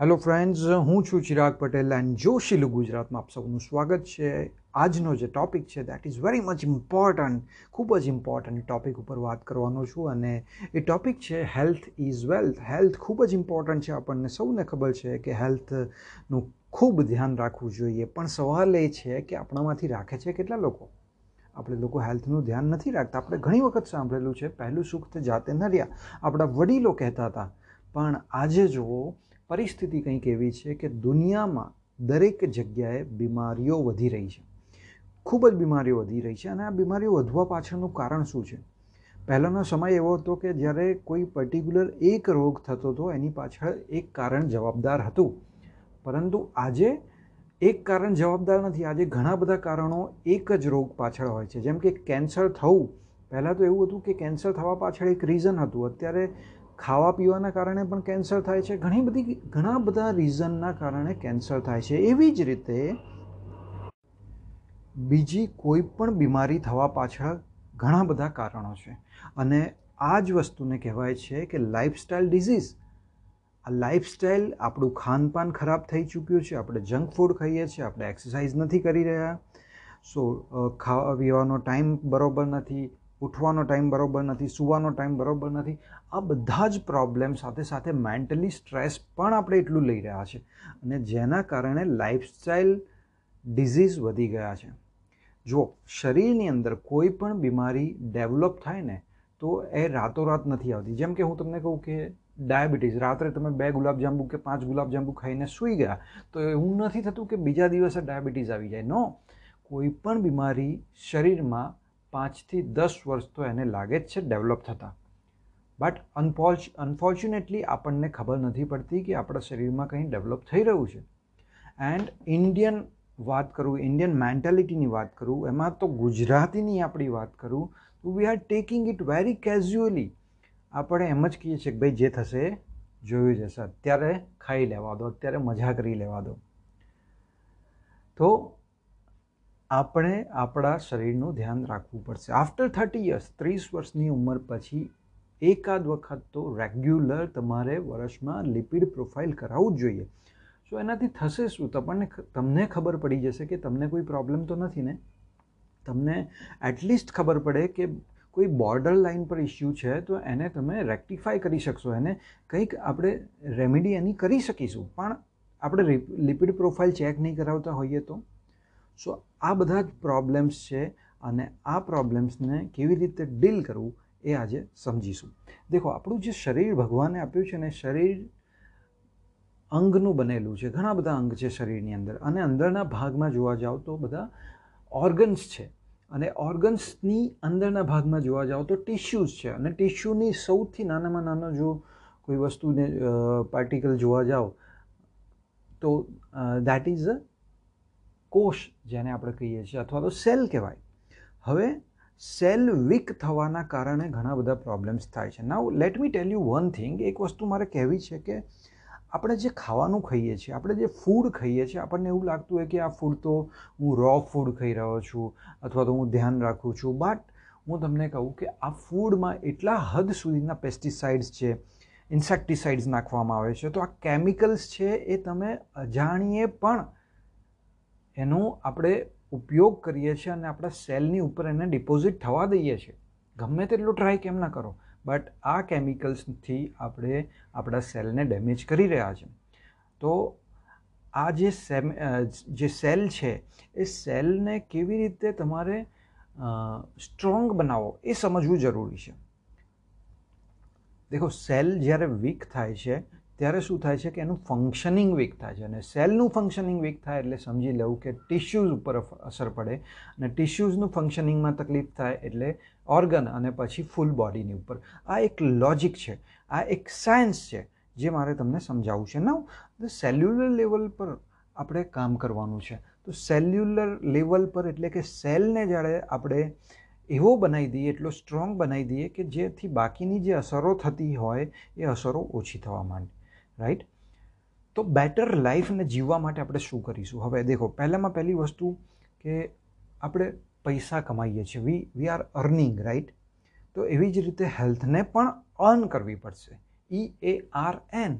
Hello friends હું છું Chirag Patel and જોશીલું ગુજરાતમાં આપ સૌનું સ્વાગત છે. આજનો જે ટૉપિક છે that is very much important ખૂબ જ ઇમ્પોર્ટન્ટ ટૉપિક ઉપર વાત કરવાનો છું અને એ ટૉપિક છે હેલ્થ ઇઝ વેલ્થ હેલ્થ ખૂબ જ ઇમ્પોર્ટન્ટ છે, આપણને સૌને ખબર છે કે હેલ્થનું ખૂબ ધ્યાન રાખવું જોઈએ. પણ સવાલ એ છે કે આપણામાંથી રાખે છે કેટલા લોકો? આપણે લોકો હેલ્થનું ધ્યાન નથી રાખતા. આપણે ઘણી વખત સાંભળેલું છે, પહેલું સુખ તે જાતે ન રહ્યા. આપણા વડીલો કહેતા હતા, પણ આજે જુઓ પરિસ્થિતિ કંઈક એવી છે કે દુનિયામાં દરેક જગ્યાએ બીમારીઓ વધી રહી છે. ખૂબ જ બીમારીઓ વધી રહી છે અને આ બીમારીઓ વધવા પાછળનું કારણ શું છે? પહેલાંનો સમય એવો હતો કે જ્યારે કોઈ પર્ટિક્યુલર એક રોગ થતો હતો એની પાછળ એક કારણ જવાબદાર હતું. પરંતુ આજે એક કારણ જવાબદાર નથી. આજે ઘણા બધા કારણો એક જ રોગ પાછળ હોય છે. જેમ કે કેન્સર થવું. પહેલાં તો એવું હતું કે કેન્સર થવા પાછળ એક રીઝન હતું. અત્યારે ખાવા પીવાના કારણે પણ કેન્સર થાય છે. ઘણી બધી, ઘણા બધા રીઝનના કારણે કેન્સર થાય છે. એવી જ રીતે બીજી કોઈ પણ બીમારી થવા પાછળ ઘણા બધા કારણો છે. અને આ જ વસ્તુને કહેવાય છે કે લાઈફસ્ટાઈલ ડિઝીઝ આ લાઈફસ્ટાઈલ આપણું ખાનપાન ખરાબ થઈ ચૂક્યું છે. આપણે જંક ફૂડ ખાઈએ છીએ. આપણે એક્સરસાઇઝ નથી કરી રહ્યા. સો ખાવા પીવાનો ટાઈમ બરોબર નથી. ઉઠવાનો ટાઈમ બરોબર નથી, સુવાનો ટાઈમ બરોબર નથી. આ બધા જ પ્રોબ્લેમ સાથે સાથે મેન્ટલી સ્ટ્રેસ પણ આપણે એટલું લઈ રહ્યા છે. અને જેના કારણે લાઇફસ્ટાઈલ ડિઝીઝ વધી ગયા છે. જો શરીરની અંદર કોઈ પણ બીમારી ડેવલપ થાય ને, તો એ રાતોરાત નથી આવતી. જેમ કે હું તમને કહું કે ડાયાબિટીસ રાત્રે તમે બે ગુલાબજાંબુ કે પાંચ ગુલાબજાંબુ ખાઈને સૂઈ ગયા, તો એવું નથી થતું કે બીજા દિવસે ડાયાબિટીસ આવી જાય. નો કોઈ પણ બીમારી શરીરમાં પાંચથી દસ વર્ષ તો એને લાગે જ છે ડેવલપ થતાં. બટ અનફોર્ચ અનફોર્ચ્યુનેટલી આપણને ખબર નથી પડતી કે આપણા શરીરમાં કંઈ ડેવલપ થઈ રહ્યું છે. એન્ડ ઇન્ડિયન વાત કરું ઇન્ડિયન મેન્ટાલિટીની વાત કરું, એમાં તો ગુજરાતીની આપણી વાત કરું, તો we are taking it very casually આપણે એમ જ કહીએ છીએ કે ભાઈ જે થશે, જોયું જશે. અત્યારે ખાઈ લેવા દો, અત્યારે મજા કરી લેવા દો. તો આપણે આપણા શરીરનું ધ્યાન રાખવું પડશે. આફ્ટર થર્ટી યર્સ ત્રીસ વર્ષની ઉંમર પછી એકાદ વખત તો રેગ્યુલર તમારે વર્ષમાં લિપિડ પ્રોફાઇલ કરાવવું જ જોઈએ. સો એનાથી થશે શું? તમને તમને ખબર પડી જશે કે તમને કોઈ પ્રોબ્લેમ તો નથી ને? તમને એટલીસ્ટ ખબર પડે કે કોઈ બોર્ડર લાઇન પર ઇસ્યુ છે, તો એને તમે રેક્ટિફાય કરી શકશો. એને કંઈક આપણે રેમેડી એની કરી શકીશું. પણ આપણે લિપિડ પ્રોફાઇલ ચેક નહીં કરાવતા હોઈએ તો? સો આ બધા જ પ્રોબ્લેમ્સ છે અને આ પ્રોબ્લેમ્સને કેવી રીતે ડીલ કરવું એ આજે સમજીશું. દેખો, આપણું જે શરીર ભગવાને આપ્યું છે ને શરીર અંગનું બનેલું છે. ઘણા બધા અંગ છે શરીરની અંદર અને અંદરના ભાગમાં જોવા જાઓ તો બધા ઓર્ગન્સ છે. અને ઓર્ગન્સની અંદરના ભાગમાં જોવા જાઓ તો ટિશ્યુઝ છે. અને ટિશ્યુની સૌથી નાનામાં નાનો જો કોઈ વસ્તુને પાર્ટિકલ જોવા જાઓ તો દેટ ઇઝ અ કોષ જેને આપણે કહીએ છીએ અથવા તો સેલ કહેવાય. હવે સેલ વીક થવાના કારણે ઘણા બધા પ્રોબ્લેમ્સ થાય છે. Now let me tell you one thing એક વસ્તુ મારે કહેવી છે કે આપણે જે ખાવાનું ખાઈએ છીએ, આપણે જે ફૂડ ખાઈએ છીએ, આપણને એવું લાગતું હોય કે આ ફૂડ તો હું રો ફૂડ ખાઈ રહ્યો છું અથવા તો હું ધ્યાન રાખું છું. બટ હું તમને કહું કે આ ફૂડમાં એટલા હદ સુધીના પેસ્ટિસાઇડ્સ છે ઇન્સેક્ટિસાઇડ્સ નાખવામાં આવે છે. તો આ કેમિકલ્સ છે એ તમે અજાણીએ પણ એનો આપણે ઉપયોગ કરીએ છીએ અને આપણા સેલની ઉપર એને ડિપોઝિટ થવા દઈએ છીએ. ગમે તેટલું ટ્રાય કેમ ના કરો બટ આ કેમિકલ્સથી આપણે આપણા સેલને ડેમેજ કરી રહ્યા છે. તો આ જે સેમ જે સેલ છે, એ સેલને કેવી રીતે તમારે સ્ટ્રોંગ બનાવો એ સમજવું જરૂરી છે. દેખો, સેલ જ્યારે વીક થાય છે ત્યારે શું થાય છે કે એનું ફંક્શનિંગ વીક થાય છે અને સેલનું ફંક્શનિંગ વીક થાય એટલે સમજી લેવું કે ટિશ્યુઝ ઉપર અસર પડે અને ટિશ્યુઝનું ફંક્શનિંગમાં તકલીફ થાય એટલે ઓર્ગન અને પછી ફૂલ બોડીની ઉપર. આ એક લોજિક છે. આ એક સાયન્સ છે જે મારે તમને સમજાવવું છે. ના સેલ્યુલર લેવલ પર આપણે કામ કરવાનું છે. તો સેલ્યુલર લેવલ પર એટલે કે સેલને જ્યારે આપણે એવો બનાવી દઈએ, એટલો સ્ટ્રોંગ બનાવી દઈએ કે જેથી બાકીની જે અસરો થતી હોય, એ અસરો ઓછી થવા માંડે. રાઈટ તો બેટર લાઈફને જીવવા માટે આપણે શું કરીશું? હવે દેખો, પહેલાંમાં પહેલી વસ્તુ કે આપણે પૈસા કમાઈએ છીએ. We we are earning right તો એવી જ રીતે હેલ્થને પણ અર્ન કરવી પડશે. ઈ એ આર એન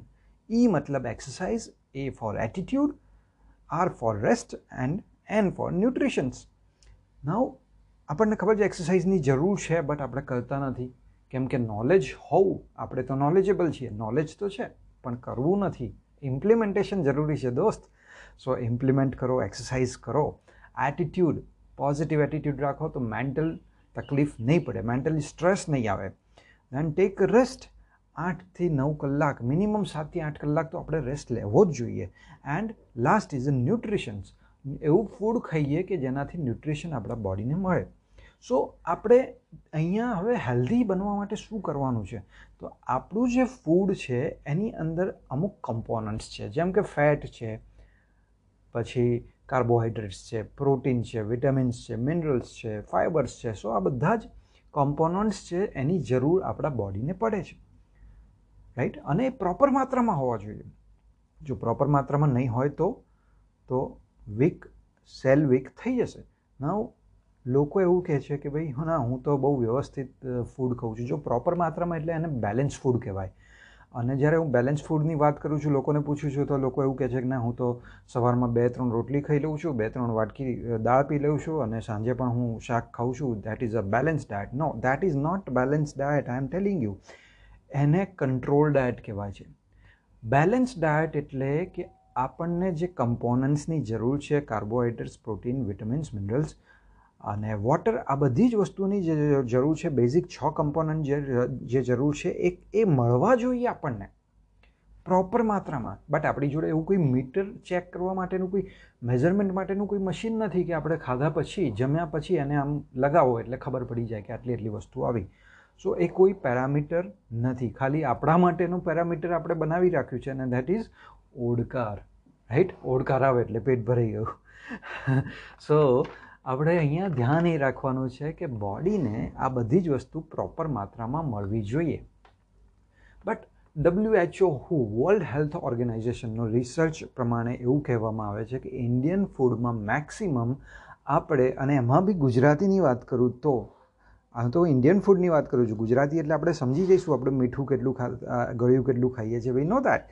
ઈ મતલબ exercise A for attitude R for rest and N for nutritions now આપણને ખબર છે એક્સરસાઇઝની જરૂર છે બટ આપણે કરતા નથી. કેમ કે નોલેજ હોવું, આપણે તો નોલેજેબલ છીએ. નોલેજ તો છે. પણ કરવું નથી. ઇમ્પ્લિમેન્ટેશન જરૂરી છે દોસ્ત. સો ઇમ્પ્લિમેન્ટ કરો એક્સરસાઇઝ કરો. એટીટ્યૂડ પોઝિટિવ એટીટ્યૂડ રાખો તો મેન્ટલ તકલીફ નહીં પડે મેન્ટલી સ્ટ્રેસ નહીં આવે. દેન ટેક રેસ્ટ આઠથી નવ કલાક મિનિમમ સાતથી આઠ કલાક તો આપણે રેસ્ટ લેવો જ જોઈએ. And last is a nutritions એવું ફૂડ ખાઈએ કે જેનાથી ન્યુટ્રિશન આપણા બોડીને મળે. સો આપણે અહીંયા હવે હેલ્ધી બનવા માટે શું કરવાનું છે? તો આપણું જે ફૂડ છે, એની અંદર અમુક કમ્પોનન્ટ્સ છે. જેમ કે ફેટ છે, પછી કાર્બોહાઈડ્રેટ્સ છે પ્રોટીન છે વિટામિન્સ છે મિનરલ્સ છે ફાઇબર્સ છે. સો આ બધા જ કોમ્પોનન્ટ્સ છે, એની જરૂર આપણા બોડીને પડે છે. રાઈટ અને એ પ્રોપર માત્રામાં હોવા જોઈએ. જો પ્રોપર માત્રામાં નહીં હોય તો તો વીક સેલ વીક થઈ જશે. નાવ લોકો એવું કહે છે કે ભાઈ ના હું તો બહુ વ્યવસ્થિત ફૂડ ખાઉં છું. જો પ્રોપર માત્રામાં એટલે એને બેલેન્સ ફૂડ કહેવાય. અને જ્યારે હું બેલેન્સ ફૂડની વાત કરું છું, લોકોને પૂછું છું, તો લોકો એવું કહે છે કે, ના, હું તો સવારમાં બે ત્રણ રોટલી ખાઈ લઉં છું બે ત્રણ વાટકી દાળ પી લઉં છું અને સાંજે પણ હું શાક ખાઉં છું. That is a balance diet no that is not balance diet I am telling you એને કંટ્રોલ ડાયટ કહેવાય છે. બેલેન્સ ડાયટ એટલે કે આપણને જે કમ્પોનન્ટ્સની જરૂર છે કાર્બોહાઈડ્રેટ્સ પ્રોટીન વિટામિન્સ મિનરલ્સ અને વોટર આ બધી જ વસ્તુની જે જરૂર છે બેઝિક છ કમ્પોનન્ટ જે જે જરૂર છે એ એ મળવા જોઈએ આપણને. પ્રોપર માત્રામાં. બટ આપણી જોડે એવું કોઈ મીટર ચેક કરવા માટેનું કોઈ મેઝરમેન્ટ માટેનું કોઈ મશીન નથી કે આપણે ખાધા પછી, જમ્યા પછી એને આમ લગાવો એટલે ખબર પડી જાય કે આટલી એટલી વસ્તુ આવી. સો એ કોઈ પેરામીટર નથી. ખાલી આપણા માટેનું પેરામીટર આપણે બનાવી રાખ્યું છે અને દેટ ઇઝ ઓડકાર. રાઈટ ઓડકાર આવે એટલે પેટ ભરાઈ ગયું. સો આપણે અહીંયા ધ્યાન એ રાખવાનું છે કે બોડીને આ બધી જ વસ્તુ પ્રોપર માત્રામાં મળવી જોઈએ. But WHO who world health ઓર્ગેનાઇઝેશનનો research પ્રમાણે એવું કહેવામાં આવે છે કે ઇન્ડિયન ફૂડમાં મેક્સિમમ આપણે, અને એમાં બી ગુજરાતીની વાત કરું તો આ તો ઇન્ડિયન ફૂડની વાત કરું છું, ગુજરાતી એટલે આપણે સમજી જઈશું આપણે મીઠું કેટલું ખા ગળ્યું કેટલું ખાઈએ છીએ ભાઈ નો થાય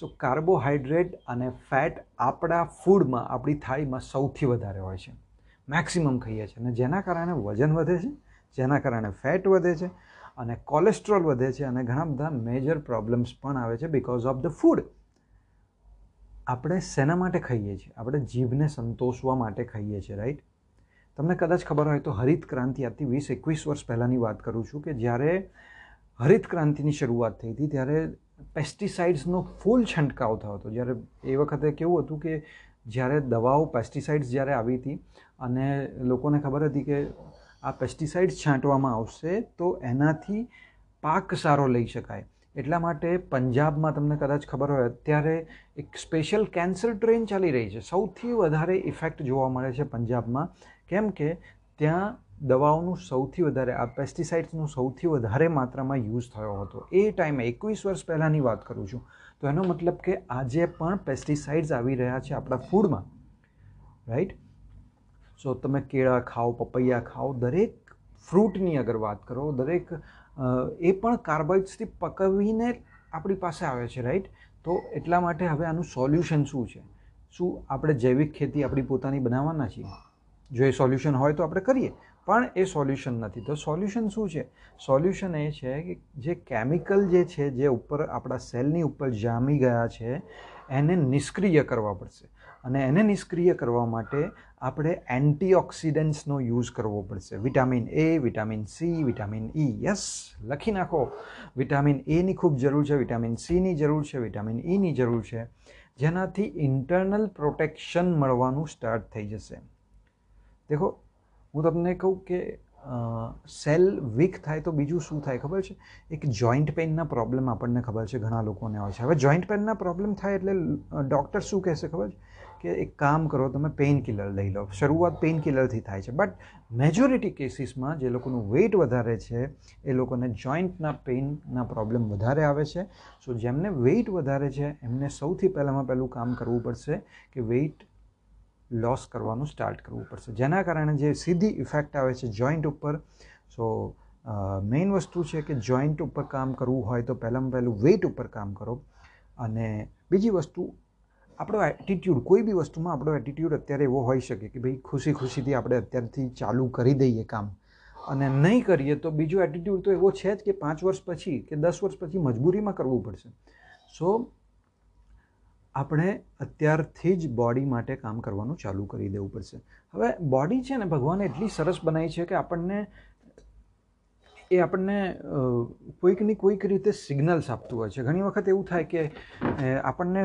સો કાર્બોહાઈડ્રેટ અને ફેટ આપણા ફૂડમાં આપણી થાળીમાં સૌથી વધારે હોય છે. મેક્સિમમ ખાઈએ છીએ. અને જેના કારણે વજન વધે છે, જેના કારણે ફેટ વધે છે અને કોલેસ્ટ્રોલ વધે છે અને ઘણા બધા મેજર પ્રોબ્લેમ્સ પણ આવે છે બિકોઝ ઓફ ધ ફૂડ આપણે શેના માટે ખાઈએ છીએ? આપણે જીભને સંતોષવા માટે ખાઈએ છીએ રાઈટ તમને કદાચ ખબર હોય તો હરિત ક્રાંતિ આજથી વીસ, એકવીસ વર્ષ પહેલાંની વાત કરું છું કે જ્યારે હરિત ક્રાંતિની શરૂઆત થઈ હતી ત્યારે પેસ્ટિસાઇડ્સનો ફૂલ છંટકાવ થયો હતો. જ્યારે એ વખતે કેવું હતું કે જ્યારે દવાઓ પેસ્ટિસાઇડ્સ જ્યારે આવી હતી અને લોકોને ખબર હતી કે આ પેસ્ટિસાઇડ્સ છાંટવામાં આવશે, તો એનાથી પાક સારો લઈ શકાય. એટલા માટે પંજાબમાં તમને કદાચ ખબર હોય, અત્યારે એક સ્પેશિયલ કેન્સર ટ્રેન ચાલી રહી છે. સૌથી વધારે ઇફેક્ટ જોવા મળે છે પંજાબમાં. કેમ કે ત્યાં દવાઓનું સૌથી વધારે, આ પેસ્ટિસાઇડ્સનું સૌથી વધારે માત્રામાં યુઝ થયો હતો. એ ટાઈમે એકવીસ વર્ષ પહેલાંની વાત કરું છું. તો એનો મતલબ કે આજે પણ પેસ્ટિસાઇડ્સ આવી રહ્યા છે આપણા ફૂડમાં. રાઈટ સો તમે કેળા ખાઓ, પપૈયા ખાઓ, દરેક ફ્રૂટની અગર વાત કરો, દરેક એ પણ કાર્બોઇડ્સથી પકવીને આપણી પાસે આવે છે રાઈટ તો એટલા માટે હવે આનું સોલ્યુશન શું છે? શું આપણે જૈવિક ખેતી આપણી પોતાની બનાવવાના છીએ? જો એ સોલ્યુશન હોય તો આપણે કરીએ. પણ એ સોલ્યુશન નથી. તો સોલ્યુશન શું છે? સોલ્યુશન એ છે કે જે કેમિકલ જે છે, જે ઉપર આપણા સેલની ઉપર જામી ગયા છે, એને નિષ્ક્રિય કરવા પડશે. અને એને નિષ્ક્રિય કરવા માટે આપણે એન્ટીઓક્સિડન્ટ્સનો યુઝ કરવો પડશે. Vitamin A vitamin C vitamin E yes લખી નાખો. વિટામિન એની ખૂબ જરૂર છે વિટામિન સીની જરૂર છે વિટામિન ઈની જરૂર છે. જેનાથી ઇન્ટરનલ પ્રોટેક્શન મળવાનું સ્ટાર્ટ થઈ જશે. દેખો, હું તમને કહું કે સેલ વીક થાય તો બીજું શું થાય ખબર છે? એક જોઈન્ટ પેઇનના પ્રોબ્લેમ આપણને ખબર છે, ઘણા લોકોને હોય છે. હવે જોઈન્ટ પેઇનના પ્રોબ્લેમ થાય એટલે ડૉક્ટર શું કહેશે ખબર છે? કે એક કામ કરો, તમે પેઇન કિલર લઈ લો. શરૂઆત પેઇન કિલરથી થાય છે. બટ મેજોરિટી કેસીસમાં જે લોકોનું વેઇટ વધારે છે, એ લોકોને જોઈન્ટના પેઇનના પ્રોબ્લેમ વધારે આવે છે. સો, જેમને વેઇટ વધારે છે, એમને સૌથી પહેલાંમાં પહેલું કામ કરવું પડશે કે વેઇટ લોસ કરવાનું સ્ટાર્ટ કરવું પડશે. જેના કારણે જે સીધી ઇફેક્ટ આવે છે જોઈન્ટ ઉપર સો મેઇન વસ્તુ છે કે જોઈન્ટ ઉપર કામ કરવું હોય તો પહેલાંમાં પહેલું વેઇટ ઉપર કામ કરો. અને બીજી વસ્તુ, આપણો એટીટ્યૂડ કોઈ બી વસ્તુમાં આપણો એટીટ્યૂડ અત્યારે એવો હોઈ શકે કે ભાઈ ખુશી ખુશીથી આપણે અત્યારથી ચાલુ કરી દઈએ કામ. અને નહીં કરીએ તો બીજો એટીટ્યૂડ તો એવો છે જ કે પાંચ વર્ષ પછી કે દસ વર્ષ પછી મજબૂરીમાં કરવું પડશે. સો આપણે અત્યારથી જ બોડી માટે કામ કરવાનું ચાલુ કરી દેવું પડશે. હવે બોડી છે ને ભગવાને એટલી સરસ બનાવી છે કે આપણને, એ આપણને કોઈકની કોઈક રીતે સિગ્નલ્સ આપતું હોય છે. ઘણી વખત એવું થાય કે આપણને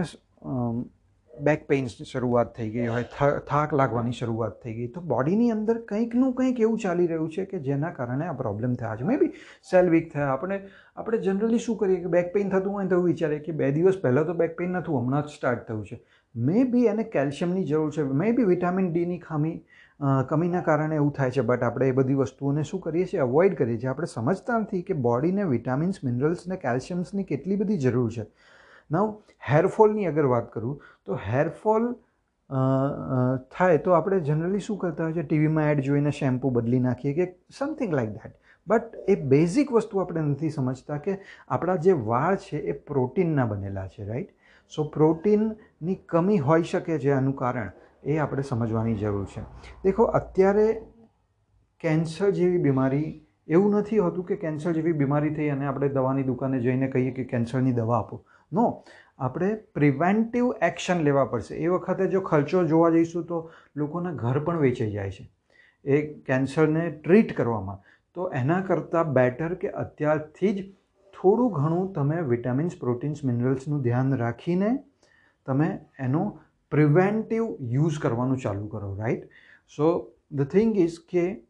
બેક પેઇન્સની શરૂઆત થઈ ગઈ હોય થાક લાગવાની શરૂઆત થઈ ગઈ. તો બોડીની અંદર કંઈકનું કંઈક એવું ચાલી રહ્યું છે કે જેના કારણે આ પ્રોબ્લેમ થયા છે. મે બી સેલ વીક થયા. આપણે આપણે જનરલી શું કરીએ કે બેક પેઇન થતું હોય તો એવું વિચારીએ કે બે દિવસ પહેલાં તો બેક પેઇન નહોતું, હમણાં જ સ્ટાર્ટ થયું છે. મે બી એને કેલ્શિયમની જરૂર છે. મે બી વિટામિન ડીની ખામી કમીના કારણે એવું થાય છે. બટ આપણે એ બધી વસ્તુઓને શું કરીએ છીએ? અવોઇડ કરીએ છીએ. આપણે સમજતા નથી કે બોડીને વિટામિન્સ મિનરલ્સ ને કેલ્શિયમ્સની કેટલી બધી જરૂર છે. નવ હેરફોલની અગર વાત કરું, તો હેરફોલ થાય તો આપણે જનરલી શું કરતા હોય છે? ટીવીમાં એડ જોઈને શેમ્પૂ બદલી નાખીએ કે સમથિંગ લાઈક દેટ બટ એ બેઝિક વસ્તુ આપણે નથી સમજતા કે આપણા જે વાળ છે એ પ્રોટીનના બનેલા છે રાઈટ સો પ્રોટીનની કમી હોઈ શકે છે આનું કારણ એ આપણે સમજવાની જરૂર છે. દેખો, અત્યારે કેન્સર જેવી બીમારી, એવું નથી હોતું કે કેન્સર જેવી બીમારી થઈ અને આપણે દવાની દુકાને જઈને કહીએ કે કેન્સરની દવા આપો. નો, આપણે પ્રિવેન્ટિવ એક્શન લેવા પડશે. એ વખતે જો ખર્ચો જોવા જઈશું તો લોકોના ઘર પણ વેચાઈ જાય છે. એ કેન્સરને ટ્રીટ કરવામાં. તો એના કરતાં બેટર કે અત્યારથી જ થોડું ઘણું તમે વિટામિન્સ પ્રોટીન્સ મિનરલ્સનું ધ્યાન રાખીને તમે એનો પ્રિવેન્ટિવ યુઝ કરવાનું ચાલુ કરો right so the thing is કે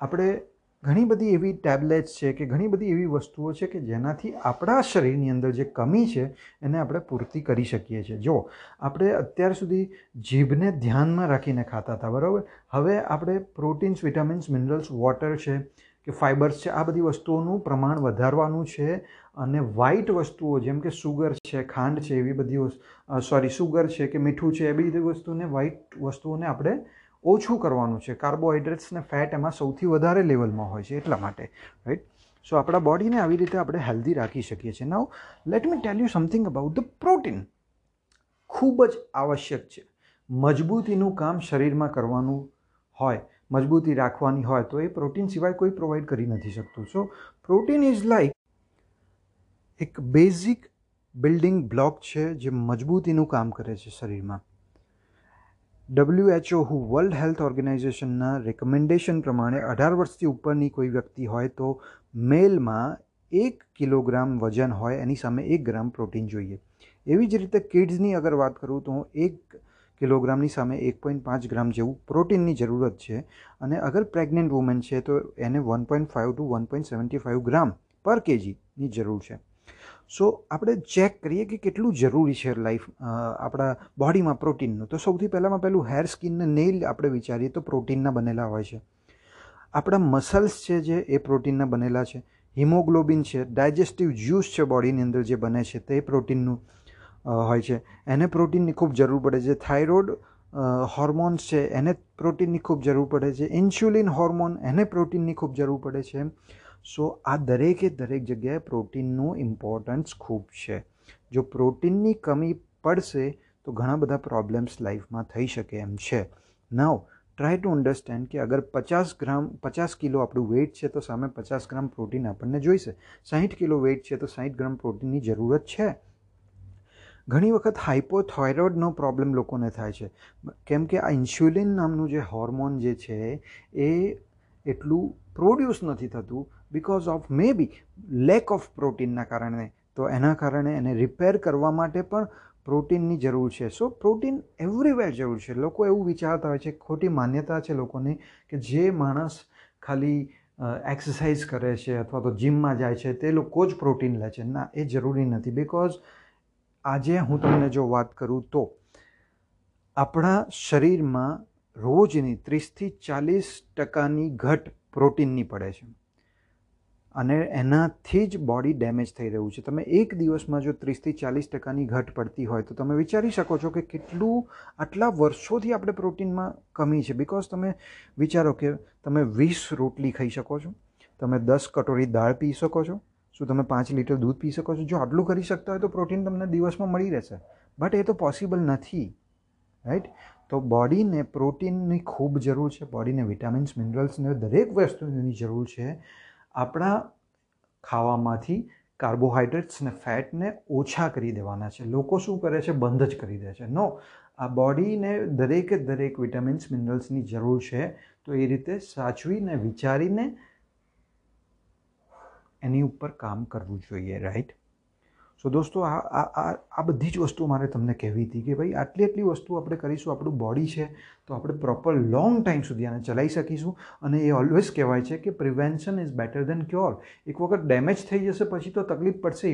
આપણે ઘણી બધી એવી ટેબ્લેટ્સ છે કે ઘણી બધી એવી વસ્તુઓ છે કે જેનાથી આપણા શરીરની અંદર જે કમી છે એને આપણે પૂર્તિ કરી શકીએ છીએ. જો આપણે અત્યાર સુધી જીભને ધ્યાનમાં રાખીને ખાતા હતા, બરાબર? હવે આપણે પ્રોટીન્સ, વિટામિન્સ, મિનરલ્સ, વોટર છે કે ફાઇબર્સ છે, આ બધી વસ્તુઓનું પ્રમાણ વધારવાનું છે અને વ્હાઇટ વસ્તુઓ જેમ કે સુગર છે, ખાંડ છે, એવી બધી સોરી, સુગર છે કે મીઠું છે એ બધી વસ્તુને, વ્હાઇટ વસ્તુઓને આપણે ઓછું કરવાનું છે. કાર્બોહાઈડ્રેટ્સ ને ફેટ એમાં સૌથી વધારે લેવલમાં હોય છે એટલા માટે રાઈટ સો આપણા બોડીને આવી રીતે આપણે હેલ્ધી રાખી શકીએ છીએ. Now let me tell you something about the protein ખૂબ જ આવશ્યક છે. મજબૂતીનું કામ શરીરમાં કરવાનું હોય, મજબૂતી રાખવાની હોય, તો એ પ્રોટીન સિવાય કોઈ પ્રોવાઈડ કરી નથી શકતું. સો પ્રોટીન ઇઝ લાઈક એક બેઝિક બિલ્ડિંગ બ્લોક છે જે મજબૂતીનું કામ કરે છે શરીરમાં. ડબલ્યુએચઓ હુ વર્લ્ડ હેલ્થ ઓર્ગેનાઇઝેશનના રેકમેન્ડેશન પ્રમાણે અઢાર વર્ષથી ઉપરની કોઈ વ્યક્તિ હોય તો મેલમાં એક કિલોગ્રામ વજન હોય, એની સામે એક ગ્રામ પ્રોટીન જોઈએ. એવી જ રીતે કિડ્સની અગર વાત કરું તો એક કિલોગ્રામની સામે એક પોઈન્ટ પાંચ ગ્રામ જેવું પ્રોટીનની જરૂરત છે. અને અગર પ્રેગ્નન્ટ વુમેન છે તો એને one point five to one point seventy five gram પર કેજીની જરૂર છે. સો આપણે ચેક કરીએ કે કેટલું જરૂરી છે લાઈફ આપણા બોડીમાં પ્રોટીનનું. તો સૌથી પહેલાંમાં પહેલું હેર સ્કિનને નેઇલ આપણે વિચારીએ તો પ્રોટીનના બનેલા હોય છે. આપણા મસલ્સ છે જે, એ પ્રોટીનના બનેલા છે. હિમોગ્લોબિન છે ડાયજેસ્ટિવ જ્યુસ છે બોડીની અંદર જે બને છે તે પ્રોટીનનું હોય છે. એને પ્રોટીનની ખૂબ જરૂર પડે છે. થાઇરોઇડ હોર્મોન્સ છે, એને પ્રોટીનની ખૂબ જરૂર પડે છે. ઇન્સ્યુલિન હોર્મોન એને પ્રોટીનની ખૂબ જરૂર પડે છે. સો આ દરેકે દરેક જગ્યાએ પ્રોટીનનું ઇમ્પોર્ટન્સ ખૂબ છે. જો પ્રોટીનની કમી પડશે, તો ઘણા બધા પ્રોબ્લેમ્સ લાઈફમાં થઈ શકે એમ છે. નાવ ટ્રાય ટુ અન્ડરસ્ટેન્ડ કે અગર પચાસ ગ્રામ, પચાસ કિલો આપણું વેઇટ છે, તો સામે પચાસ ગ્રામ પ્રોટીન આપણને જોઈશે. સાહીઠ કિલો વેઇટ છે, તો સાહીઠ ગ્રામ પ્રોટીનની જરૂરત છે. ઘણી વખત હાઇપોથાઇરોઇડનો પ્રોબ્લેમ લોકોને થાય છે. કેમ કે આ ઇન્સ્યુલિન નામનું જે હોર્મોન જે છે, એ એટલું પ્રોડ્યુસ નથી થતું because of maybe lack of પ્રોટીનના કારણે. તો એના કારણે એને રિપેર કરવા માટે પણ પ્રોટીનની જરૂર છે. સો પ્રોટીન એવરીવેર જરૂર છે. લોકો એવું વિચારતા હોય છે, ખોટી માન્યતા છે લોકોની કે જે માણસ ખાલી એક્સરસાઇઝ કરે છે અથવા તો જિમમાં જાય છે તે લોકો જ પ્રોટીન લે છે. ના, એ જરૂરી નથી. બિકોઝ આજે હું તમને જો વાત કરું તો આપણા શરીરમાં રોજની ત્રીસથી ચાલીસ ટકાની ઘટ પ્રોટીનની પડે છે. અને એનાથી જ બોડી ડેમેજ થઈ રહ્યું છે. તમે એક દિવસમાં જો ત્રીસથી ચાલીસ ટકાની ઘટ પડતી હોય તો તમે વિચારી શકો છો કે કેટલું આટલા વર્ષોથી આપણે પ્રોટીનમાં કમી છે. બિકોઝ તમે વિચારો કે તમે વીસ રોટલી ખાઈ શકો છો. તમે દસ કટોરી દાળ પી શકો છો. શું તમે પાંચ લીટર દૂધ પી શકો છો? જો આટલું કરી શકતા હોય તો પ્રોટીન તમને દિવસમાં મળી રહેશે. બટ એ તો પોસિબલ નથી. રાઈટ તો બોડીને પ્રોટીનની ખૂબ જરૂર છે, બોડીને વિટામિન્સ મિનરલ્સને દરેક વસ્તુની જરૂર છે. આપણા ખાવામાંથી કાર્બોહાઈડ્રેટ્સ ને ફેટને ઓછા કરી દેવાના છે. લોકો શું કરે છે? બંધ જ કરી દે છે. નો, આ બોડીને દરેકે દરેક વિટામિન્સ, મિનરલ્સની જરૂર છે. તો એ રીતે સાચવીને વિચારીને એની ઉપર કામ કરવું જોઈએ, રાઈટ? સો દોસ્તો, આ આ આ બધી જ વસ્તુ મારે તમને કહેવી હતી કે ભાઈ, આટલી આટલી વસ્તુ આપણે કરીશું, આપણું બોડી છે, તો આપણે પ્રોપર લોંગ ટાઈમ સુધી આને ચલાવી શકીશું. અને એ ઓલવેઝ કહેવાય છે કે prevention is better than cure એક વખત ડેમેજ થઈ જશે, પછી તો તકલીફ પડશે